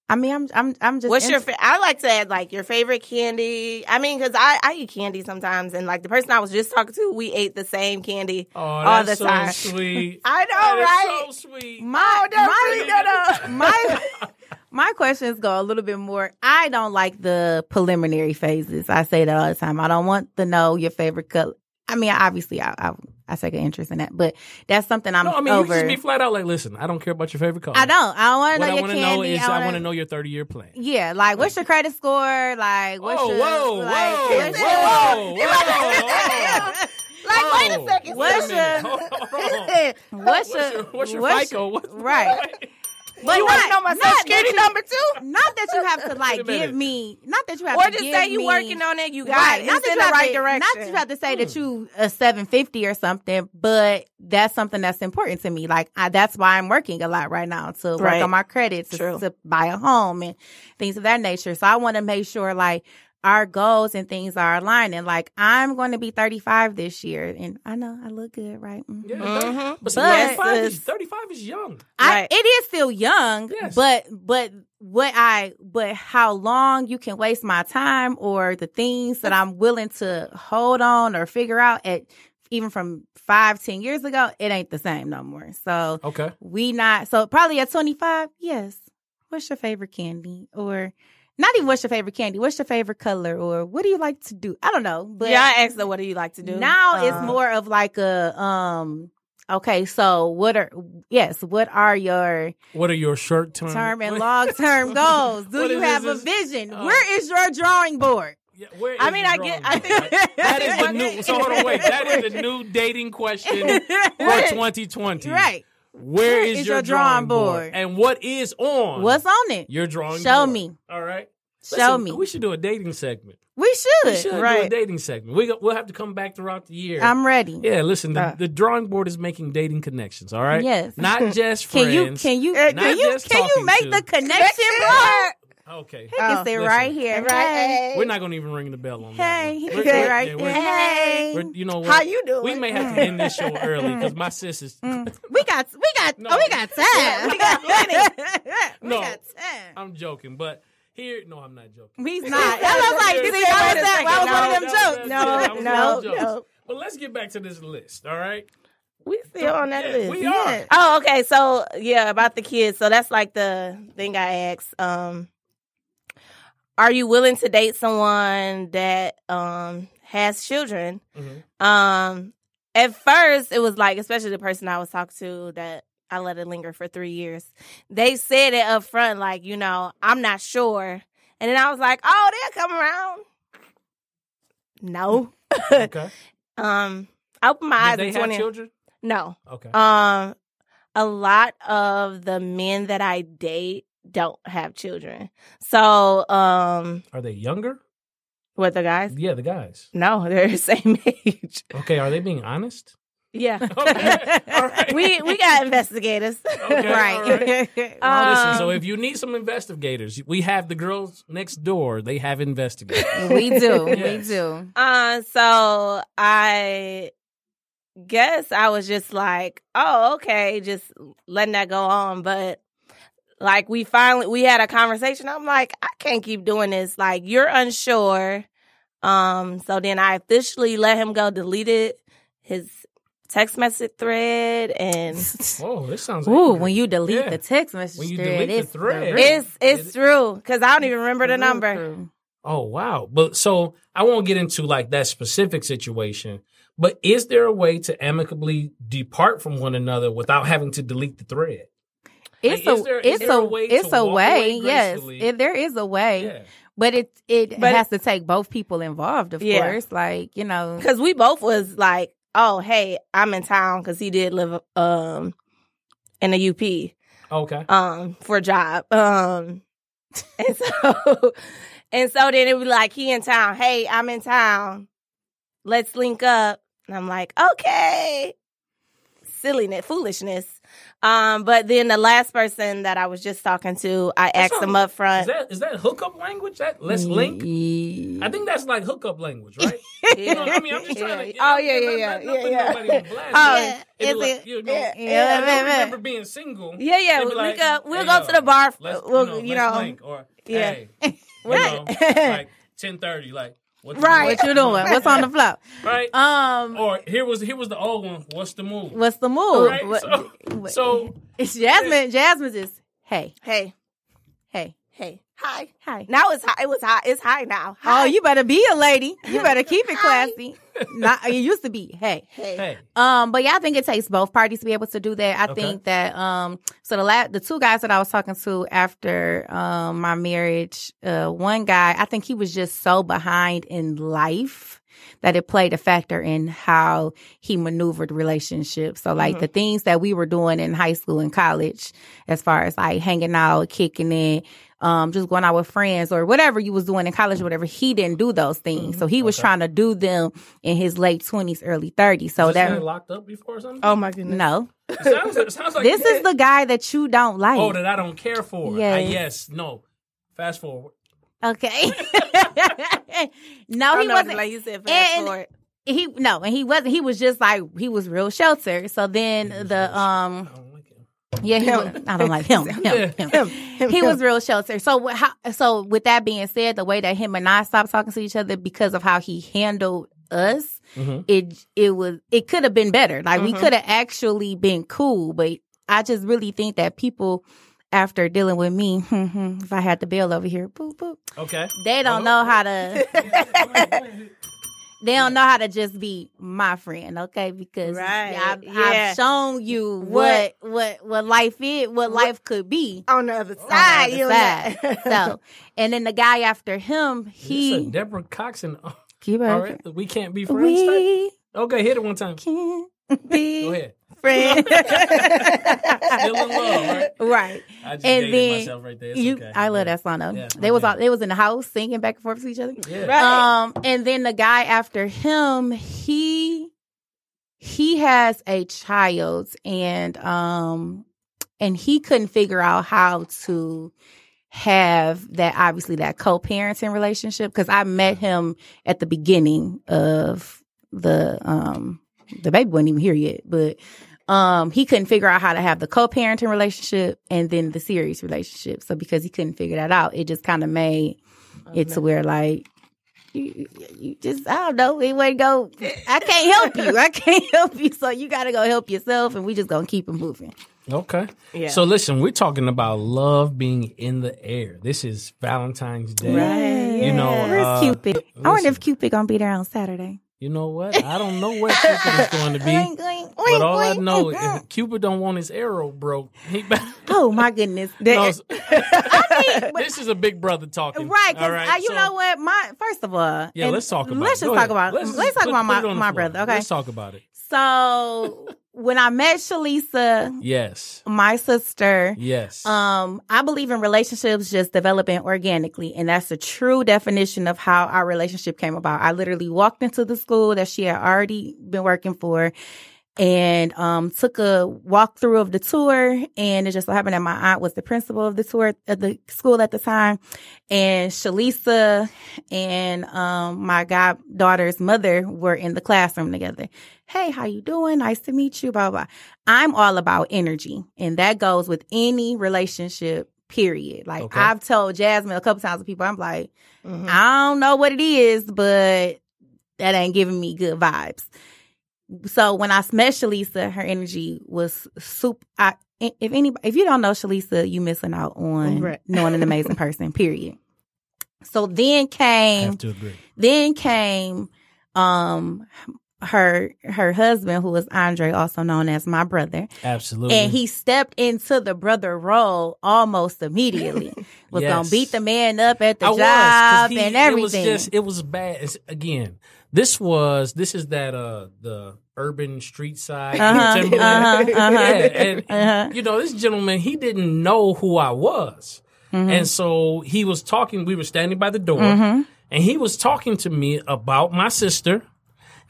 I mean, I'm I'm I'm just. What's your? Fa- I like to add like your favorite candy. I mean, because I I eat candy sometimes, and like the person I was just talking to, we ate the same candy. Oh, All that's the so time. sweet. I know, That is right? so sweet. my don't my, say that up. my my questions go a little bit more. I don't like the preliminary phases. I say that all the time. I don't want to know your favorite color. I mean, obviously, I I, I take an interest in that, but that's something I'm no, I mean, over. you just be flat out like, listen, I don't care about your favorite color. I don't. I don't want to know I your want to candy. know is I wanna- know your 30 year plan. Yeah, like what's your credit score? Like what's Whoa, your whoa, like, whoa, what's whoa, your- whoa, Like, wait a whoa. second. Wait a What's your-. What's What's your your, what's your what's FICO? What- right. But you want to know my social security you- number too? Not that you have to like give me. Not that you have Or to just say you me- working on it, you got right. it. Not It's that in you the have right to, direction. Not that you have to say that hmm. you a seven fifty or something, but that's something that's important to me. Like I, that's why I'm working a lot right now to work on my credits to, to buy a home and things of that nature. So I want to make sure like our goals and things are aligning. Like I'm going to be 35 this year, and I know I look good, right? Mhm. Yeah, Mhm. but But- 35, is, 35 is young. I, Right. it is still young, Yes. but but what I but how long you can waste my time or the things that I'm willing to hold on or figure out at even from five ten years ago, it ain't the same no more. So Okay. we not so probably at 25. Yes, what's your favorite candy or not even what's your favorite candy? What's your favorite color or what do you like to do? I don't know, but yeah, I asked her, what do you like to do? now it's Uh, more of like a um. Okay, so what are yes? What are your What are your short term term and long term goals? Do you have this? a vision? Oh. Where is your drawing board? Yeah, where I mean, I get- I board? think- that is the new. So hold on, wait. That is the new dating question for 2020. right. Where is, your, drawing board? And what is on? What's on it? your drawing board. Show board? me. All right. Show Listen, me. We should do a dating segment. We should. We should do a dating segment. We go, we'll have to come back throughout the year. I'm ready. yeah, listen. The, Uh. the drawing board is making dating connections. All right. Yes. Not just Can friends. you can you can you can you make to. the connection, bro? Okay. He can Oh, sit listen. right here. Right. Hey, We're not gonna even ring the bell on that. hey, he can We're- sit we're- right yeah, here. we're- Hey, we're- you know what? How you doing? We may have to end this show early because my sis is. we got we got No. oh we got time. We got plenty. we No. got time. I'm joking, but here, no, I'm not joking. He's not. That was like, He see, said, that wait was that. That was second. one of them No, jokes. that was- that No, no, one of them jokes. no. But let's get back to this list. All right. We still on that Yeah, list. we are. Yeah. Oh, okay. So yeah, about the kids. So that's like the thing I asked. Um, are you willing to date someone that um has children? Mhm. Um, at first, it was like, especially the person I was talking to that I let it linger for three years. They said it up front, like, you know, I'm not sure. And then I was like, oh, they'll come around. No. Okay. Um, I opened my eyes Did they have 20. children? No. Okay. Um, a lot of the men that I date don't have children. So, um, Are they younger? what the guys? Yeah, the guys. No, they're the same age. Okay, are they being honest? Yeah. Okay. Right. we we got investigators. Okay, right. Um, Listen, so if you need some investigators, we have the girls next door. They have investigators. we do. Yes. We do. Uh, so I guess I was just like, oh, okay, just letting that go on. But like we finally we had a conversation. I'm like, I can't keep doing this. Like you're unsure. Um, so then I officially let him go, deleted his text message thread and Whoa, this sounds. Ooh, angry. when you delete Yeah. the text message When you thread, delete the it's thread. real- it's it's true because I don't even remember the number. Oh wow! But so I won't get into like that specific situation. But is there a way to amicably depart from one another without having to delete the thread? It's Like, a there- it's a, way it's a way. Yes, it, there is a way, Yeah. but it it But- has to take both people involved, of Yeah. course. Like you know, because we both was like, oh, hey, I'm in town because he did live um in a UP Okay. um for a job um and so and so then it was like he in town. Hey, I'm in town. Let's link up. And I'm like, okay, silliness, foolishness. Um, but then the last person that I was just talking to, I That's asked all- up front. Is that is that hookup language? That let's link. I think that's like hookup language, right? You know, I mean, I'm just trying to. Oh, yeah, yeah, not- yeah, not- yeah, yeah. nobody on blast, Oh, yeah. Is like, it- You know, yeah, yeah, yeah. remember being single. Yeah, yeah. Link like, up. We'll hey, go yo, to the bar. Let's, we'll, you you know, know, let's link. Or Yeah. hey, you know, like ten thirty, like what Right. what you doing? What's on the floor? Right. Um, or here was here was the old one. What's the move? what's the move? Right, What- so- what- so- it's Jasmine. Jasmine just hey, hey, hey, hey, hi. hi. Now it's high. It was high. It's high now. Hi. Oh, you better be a lady. You better keep it classy. Not it used to be hey. Hey. Hey, Um, but yeah, I think it takes both parties to be able to do that. I Okay. think that um, so the la- the two guys that I was talking to after um my marriage, uh, one guy, I think he was just so behind in life that it played a factor in how he maneuvered relationships. So like Mhm. the things that we were doing in high school and college, as far as like hanging out, kicking it, um, just going out with friends or whatever you was doing in college or whatever, he didn't do those things. So he was Okay. trying to do them in his late twenties, early thirties. So was this that locked up before or something? Oh my goodness. no, It sounds, it sounds like this is the guy that you don't like. oh that I don't care for. Yes. Uh, yes, no. Fast forward. okay. no, he wasn't. Like you said, fast and- forward. he no, and he wasn't. He was just like he was real sheltered. So then the um I don't like him. Yeah, he was, I don't like him. Him, him. Him, him, He was real sheltered. So how, so with that being said, the way that him and I stopped talking to each other because of how he handled us, Mhm. it it was it could have been better. Like we Mhm. could have actually been cool, but I just really think that people after dealing with me, if I had the bill over here, boop boop, Okay. they don't Oh. know how to they don't know how to just be my friend, okay? Because Right, I've, yeah. I've shown you what what what life is, what life could be. on the other on the side. other you side. know. so, and then the guy after him, He he Deborah Cox and oh, keep all it. right, we can't be friends. We Okay, hit it one time. can Go be Go ahead. Friend. Still in love, right? right. I just And then myself right there. It's You, okay. I love that song though. Yeah, they was all, they was in the house singing back and forth to each other. Yeah. Right. Um, and then the guy after him, he he has a child, and um, and he couldn't figure out how to have that obviously that co-parenting relationship because I met him at the beginning of the um the baby wasn't even here yet, but um he couldn't figure out how to have the co-parenting relationship and then the serious relationship. So because he couldn't figure that out, it just kind of made it to where like you, you just I don't know it wouldn't go. I can't help you. I can't help you. So you got to go help yourself, and we just gonna keep it moving. Okay. Yeah. So listen, we're talking about love being in the air. This is Valentine's Day. Right. You know, Where's uh, Cupid? I wonder if. Cupid gonna be there on Saturday. You know what? I don't know where Cupid is going to be. But all I know is Cupid don't want his arrow broke. Oh my goodness. No, I mean, this is a big brother talking. Right, All right, you so- know what? My first of all, Yeah, let's talk about. Let's it. just Go talk ahead. about. Let's, just talk put- about put my it on the my brother. Okay, Let's talk about it. so when I met Shalisa, Yes. my sister, Yes. um, I believe in relationships just developing organically, and that's the true definition of how our relationship came about. I literally walked into the school that she had already been working for. And um, took a walkthrough of the tour, and it just so happened that my aunt was the principal of the tour at the school at the time, and Shalisa and um, my goddaughter's mother were in the classroom together. Hey, how you doing? Nice to meet you. Blah blah. I'm all about energy, and that goes with any relationship. Period. Like Okay. I've told Jasmine a couple times to people, I'm like, Mhm. I don't know what it is, but that ain't giving me good vibes. So when I met Shalisa, her energy was super. I, if any, if you don't know Shalisa, you missing out on Right. knowing an amazing person. Period. So then came have to agree. then came um her her husband who was Andre also known as my brother Absolutely. and he stepped into the brother role almost immediately was gonna beat the man up at the I was, he- and everything It was just it was bad. It's, again, this was this is that uh the urban street side Uh-huh, uh-huh, uh-huh. And Uh-huh. you know this gentleman he didn't know who I was, Mm-hmm. and so he was talking. We were standing by the door, Mm-hmm. and he was talking to me about my sister,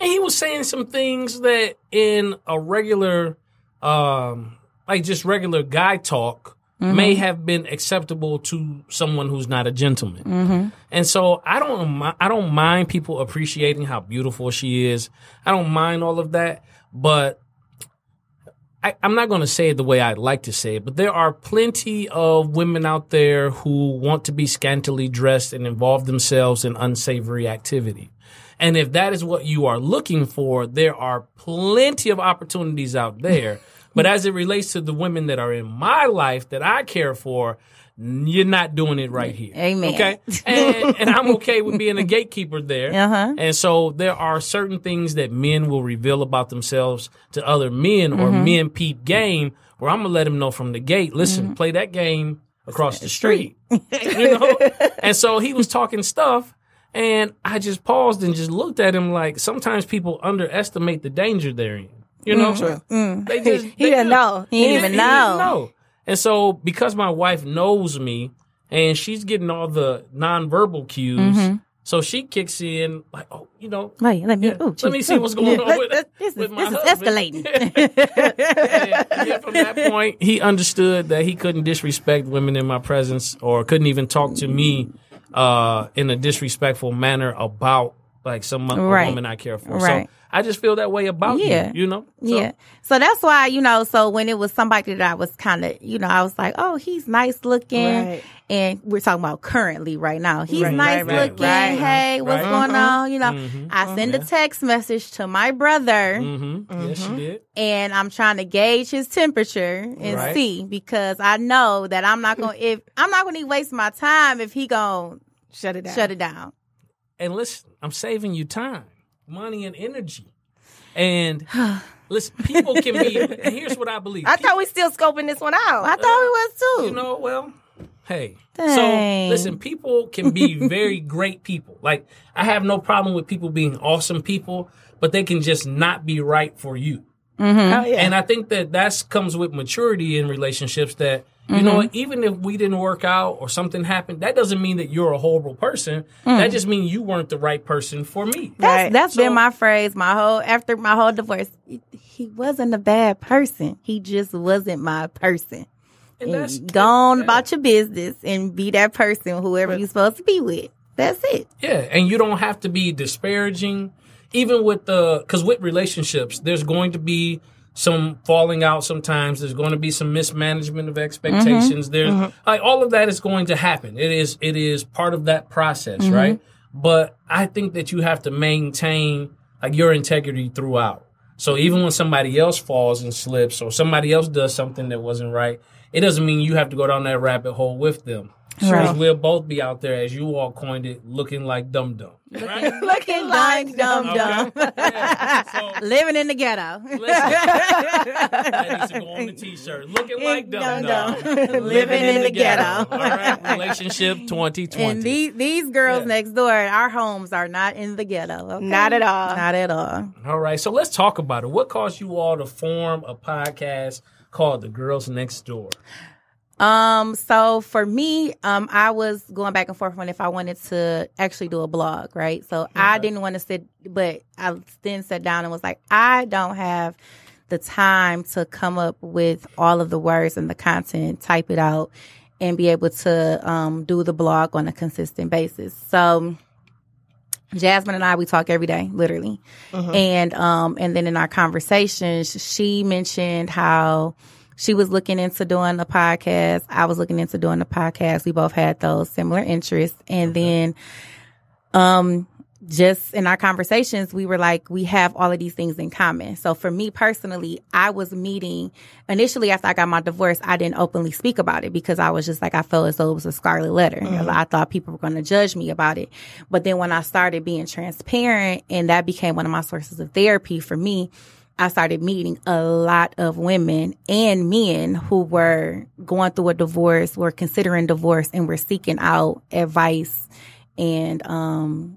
and he was saying some things that in a regular, um, like just regular guy talk. Mm-hmm. May have been acceptable to someone who's not a gentleman. Mm-hmm. And so I don't I don't mind people appreciating how beautiful she is. I don't mind all of that, but I, I'm not going to say it the way I'd like to say it, but there are plenty of women out there who want to be scantily dressed and involve themselves in unsavory activity. And if that is what you are looking for, there are plenty of opportunities out there. But as it relates to the women that are in my life that I care for, you're not doing it right here. Amen. Okay. And, and I'm okay with being a gatekeeper there. Uh-huh. And so there are certain things that men will reveal about themselves to other men or Mm-hmm. men peep game where I'm going to let them know from the gate, listen, Mm-hmm. play that game across the street. you know? And so he was talking stuff and I just paused and just looked at him like sometimes people underestimate the danger they're in. You know? They just He didn't do. know. He didn't even He know. know. And so because my wife knows me and she's getting all the nonverbal cues, Mm-hmm. so she kicks in like, oh, you know, Wait, let me. yeah, ooh, let me see what's going on with, This is with my this is husband. escalating. and, yeah, from that point, he understood that he couldn't disrespect women in my presence or couldn't even talk to me uh, in a disrespectful manner about like some a Right. woman I care for. Right. So I just feel that way about Yeah. you, you know? So, Yeah. So that's why, you know, so when it was somebody that I was kind of, you know, I was like, oh, he's nice looking. Right. And we're talking about currently right now. He's Right, nice right, right, looking. right. Hey, what's Right. going on? You know, Mhm. I send a text message to my brother Mm-hmm. Yes, she did. and I'm trying to gauge his temperature and Right. see because I know that I'm not going to, if I'm not going to waste my time if he going to Shut it down. shut it down. And listen, I'm saving you time, money, and energy. And listen, people can be. And here's what I believe. I thought we still scoping this one out. I thought we was too. you know, well, hey. Dang. So listen, people can be very great people. Like I have no problem with people being awesome people, but they can just not be right for you. Oh, yeah. And I think that that comes with maturity in relationships that, you know, mm-hmm. even if we didn't work out or something happened, that doesn't mean that you're a horrible person. Mm. That just means you weren't the right person for me. That's Right. that's So- been my phrase my whole after my whole divorce. He wasn't a bad person. He just wasn't my person. And And that's go on yeah. about your business and be that person, whoever you're supposed to be with. That's it. Yeah, and you don't have to be disparaging, even with the because with relationships, there's going to be some falling out. Sometimes there's going to be some mismanagement of expectations. Mm-hmm. There's mm-hmm. like all of that is going to happen. It is it is part of that process, mm-hmm. right? But I think that you have to maintain like your integrity throughout. So even when somebody else falls and slips or somebody else does something that wasn't right, it doesn't mean you have to go down that rabbit hole with them. So Right. we'll both be out there, as you all coined it, looking like dum dum. Right? Looking like dumb Okay. dumb. Yeah. So Living in the ghetto. listen, that needs to go on the t-shirt. Looking like dum dum. Dum-dum. Living in the ghetto. All right. Relationship 2020. And these these girls Yeah. next door, our homes are not in the ghetto. okay? Not at all. Not at all. All right, so let's talk about it. What caused you all to form a podcast called The Girls Next Door? Um, so for me, um, I was going back and forth on if I wanted to actually do a blog, right? So I didn't want to sit, but I then sat down and was like, I don't have the time to come up with all of the words and the content, type it out, and be able to um, do the blog on a consistent basis. So Jasmine and I we talk every day, literally. And um and then in our conversations, she mentioned how she was looking into doing a podcast. I was looking into doing a podcast. We both had those similar interests. And then um just in our conversations, we were like, we have all of these things in common. So for me personally, I was meeting initially after I got my divorce, I didn't openly speak about it because I was just like, I felt as though it was a scarlet letter. I thought people were going to judge me about it. But then when I started being transparent and that became one of my sources of therapy for me, I started meeting a lot of women and men who were going through a divorce, were considering divorce and were seeking out advice and, um,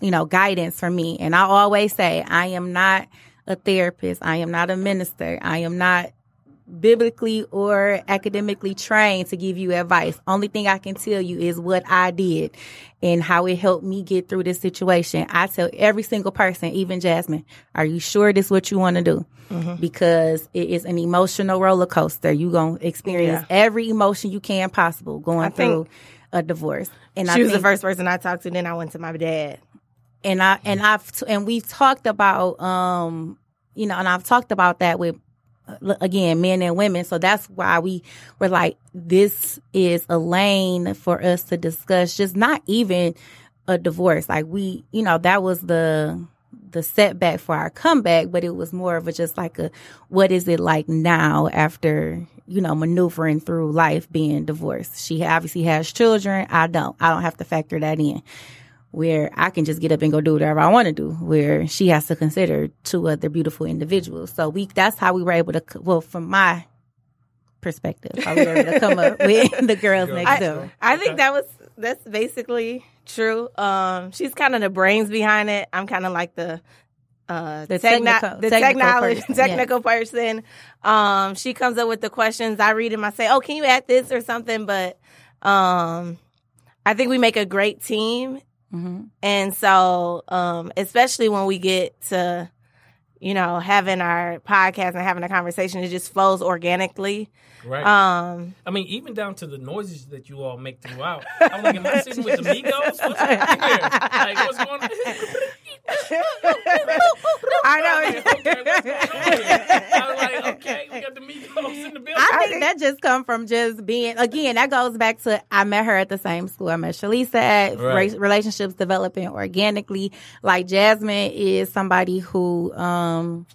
you know, guidance from me. And I always say, I am not a therapist. I am not a minister. I am not biblically or academically trained to give you advice. Only thing I can tell you is what I did and how it helped me get through this situation. I tell every single person, even Jasmine, are you sure this is what you want to do? Because it is an emotional roller coaster. You gonna experience every emotion you can possible going I through a divorce. And She I was the first person I talked to. Then I went to my dad. and I and I've and we've talked about um you know and I've talked about that with again men and women. So that's why we were like this is a lane for us to discuss just not even a divorce. Like we you know that was the the setback for our comeback but it was more of a just like a what is it like now after you know maneuvering through life being divorced? She obviously has children. I don't. I don't have to factor that in where I can just get up and go do whatever I want to do, where she has to consider two other beautiful individuals. So we that's how we were able to well from my perspective, how we were able to come up with the girls next I, door. I think that was that's basically true. Um, she's kind of the brains behind it. I'm kind of like the uh, The techno- technical- the technical technology person, technical person. Um, she comes up with the questions. I read them. I say, "Oh, can you add this or something?" But um, I think we make a great team, hmm and so um, especially when we get to you know having our podcast and having a conversation, it just flows organically. Right. Um, I mean, even down to the noises that you all make throughout. I'm like, am I sitting with the Migos? What's happening here? Like, what's going on? I know. okay, what's going on here? I was like, okay, we got the Migos in the building. I think that just come from just being again. That goes back to I met her at the same school. I met Shalisa at Right. Ra- relationships developing organically. Like Jasmine is somebody who, um,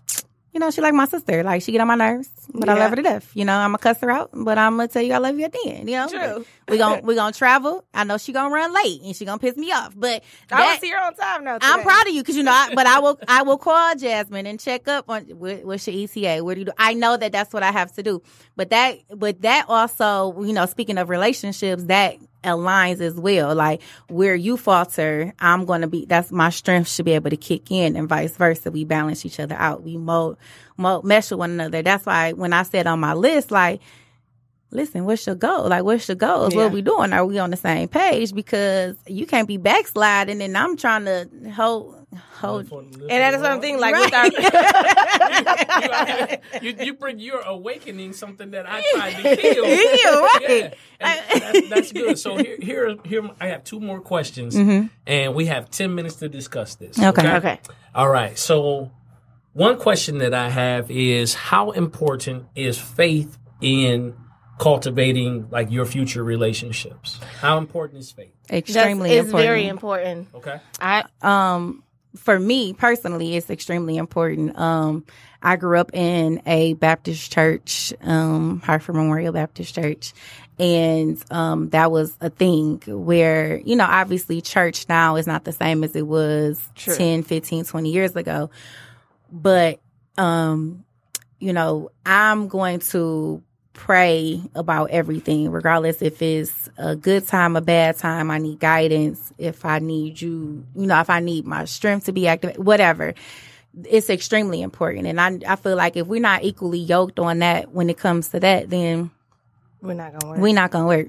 you know, she like my sister. Like she get on my nerves, but I love her to death. You know, I'm gonna cuss her out, but I'm gonna tell you I love you at the end. You know, True. we gon' we gonna travel. I know she gonna run late and she gonna piss me off, but I that- see her on time now. I'm proud of you because you know, I, but I will I will call Jasmine and check up on what, what's your ETA. What do you do? I know that that's what I have to do, but that but that also you know, speaking of relationships, that aligns as well. Like where you falter, I'm going to be. That's my strength should be able to kick in, and vice versa. We balance each other out. We mo, mo mesh with one another. That's why when I said on my list, like listen, what's your goal? Like, what's your goals? Yeah. What we doing? Are we on the same page? Because you can't be backsliding, and I'm trying to hold hold. And that's what I'm thinking. Like with our, you, you bring you're awakening something that I tried to kill. Heal, right. Yeah. And that's, that's good. So here, here, here, I have two more questions, and we have ten minutes to discuss this. Mm-hmm. Okay. okay. All right. So one question that I have is how important is faith in cultivating like your future relationships? How important is faith? That's, Extremely it's important. very important. Okay. I um for me personally, it's extremely important. Um, I grew up in a Baptist church, um, Hartford Memorial Baptist Church. And, um, that was a thing where, you know, obviously church now is not the same as it was True. 10, 15, 20 years ago. But, um, you know, I'm going to pray about everything, regardless if it's a good time, a bad time. I need guidance. If I need you, you know, if I need my strength to be active, whatever. It's extremely important. And I, I feel like if we're not equally yoked on that when it comes to that, then We're not gonna work. we're not going to work.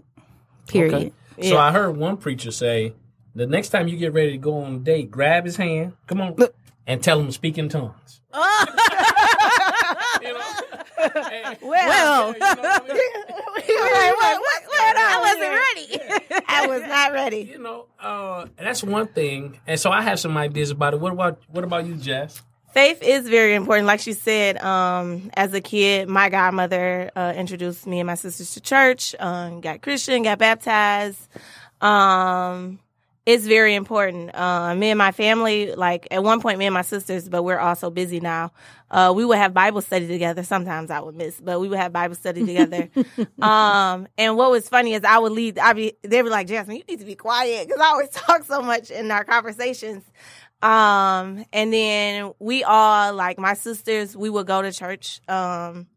Period. Okay. So I heard one preacher say, the next time you get ready to go on a date, grab his hand, come on, and tell him to speak in tongues. You know? Hey, well, you know what I mean? Like, what- going on I wasn't here? ready. I was not ready. you know, uh, that's one thing. And so I have some ideas about it. What about what about you, Jess? Faith is very important. Like she said, um, as a kid, my godmother uh, introduced me and my sisters to church, um, got Christian, got baptized. Um, it's very important. Uh, me and my family, like at one point, me and my sisters, but we're also busy now. Uh, we would have Bible study together. Sometimes I would miss, but we would have Bible study together. um, and what was funny is I would lead. I be they were like, Jasmine, you need to be quiet because I always talk so much in our conversations. Um, and then we all, like my sisters, we would go to church, um,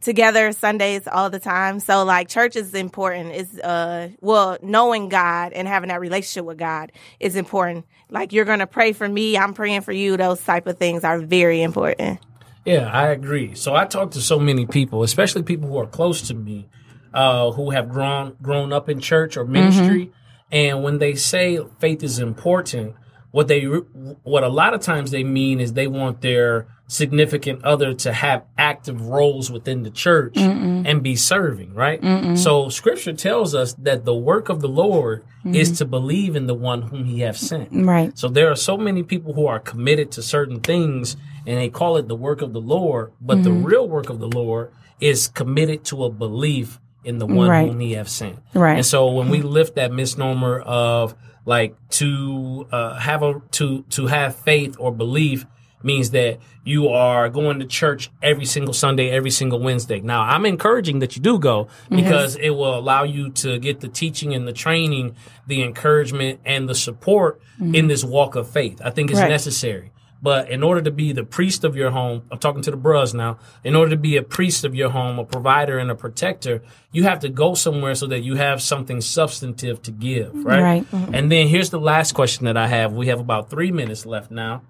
together Sundays all the time. So like church is important. Is uh, well, knowing God and having that relationship with God is important. Like you're going to pray for me. I'm praying for you. Those type of things are very important. Yeah, I agree. So I talk to so many people, especially people who are close to me, uh, who have grown grown up in church or ministry, and when they say faith is important, what they what a lot of times they mean is they want their significant other to have active roles within the church and be serving, right? So scripture tells us that the work of the Lord mm-hmm. is to believe in the one whom he have sent. Right. So there are so many people who are committed to certain things and they call it the work of the Lord, but the mm-hmm. real work of the Lord is committed to a belief in the one Right. whom he have sent. Right. And so when we lift that misnomer of like to uh, have a to to have faith or belief means that you are going to church every single Sunday, every single Wednesday. Now, I'm encouraging that you do go because it will allow you to get the teaching and the training, the encouragement and the support in this walk of faith. I think it's Right. necessary. But in order to be the priest of your home, I'm talking to the bros now. In order to be a priest of your home, a provider and a protector, you have to go somewhere so that you have something substantive to give, right? Right. And then here's the last question that I have. We have about three minutes left now.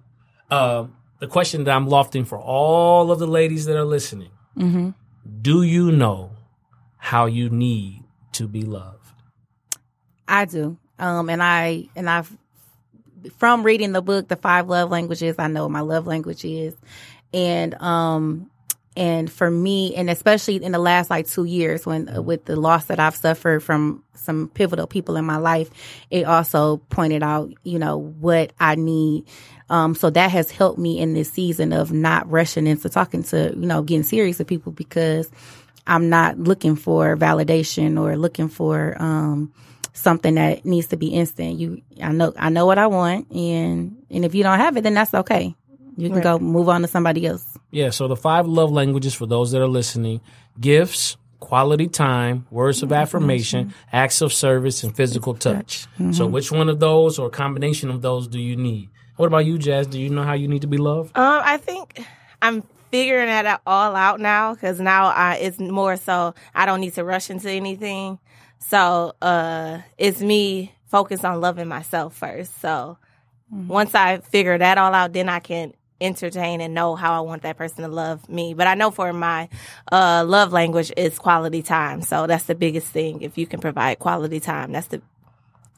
Um, the question that I'm lofting for all of the ladies that are listening: Do you know how you need to be loved? I do. Um, and I and I've from reading the book, The Five Love Languages, I know my love language is, and um, and for me, and especially in the last like two years, when uh, with the loss that I've suffered from some pivotal people in my life, it also pointed out, you know, what I need. Um, so that has helped me in this season of not rushing into talking to, you know, getting serious with people because I'm not looking for validation or looking for um, something that needs to be instant. You, I know, I know what I want, and and if you don't have it, then that's okay. You can go move on to somebody else. Yeah, so the five love languages for those that are listening gifts, quality time, words of affirmation, acts of service, and physical touch. So, which one of those or combination of those do you need? What about you, Jazz? Do you know how you need to be loved? Um, I think I'm figuring that out- all out now because now I, it's more so I don't need to rush into anything. So uh, it's me focused on loving myself first. So once I figure that all out, then I can entertain and know how I want that person to love me. But I know for my uh, love language is quality time. So that's the biggest thing. If you can provide quality time, that's the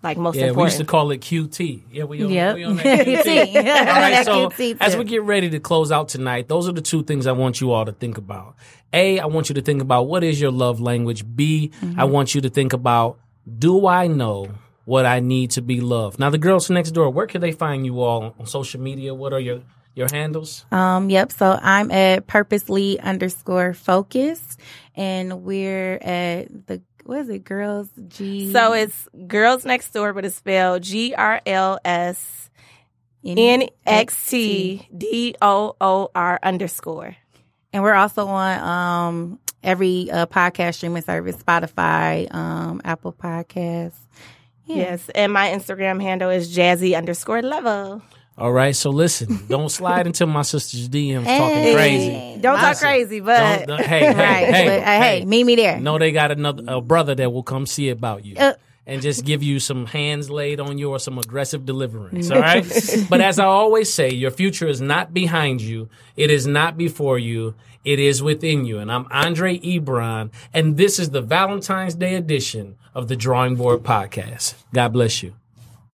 like most of Yeah, we used to call it QT. Yeah, we on, Yep. we on that QT. QT. all right, so QT as we get ready to close out tonight, those are the two things I want you all to think about. A, I want you to think about what is your love language. B, I want you to think about do I know what I need to be loved? Now, the girls next door, where can they find you all on social media? What are your your handles? Um, yep. So I'm at purposely underscore focus, and we're at the what is it, girls G. So it's girls next door, but it's spelled G R L S N X T D O O R underscore. And we're also on um, every uh, podcast streaming service, Spotify, um, Apple Podcasts. Yeah. Yes, and my Instagram handle is jazzy underscore level. All right, so listen, don't slide into my sister's DMs talking crazy. Don't talk crazy, but Don't- don't- hey, hey, Right. hey, but, uh, hey, meet me there. No, they got another a brother that will come see about you. Uh. and just give you some hands laid on you or some aggressive deliverance. All right. but as I always say, your future is not behind you. It is not before you. It is within you. And I'm Andre Ebron. And this is the Valentine's Day edition of the Drawing Board Podcast. God bless you.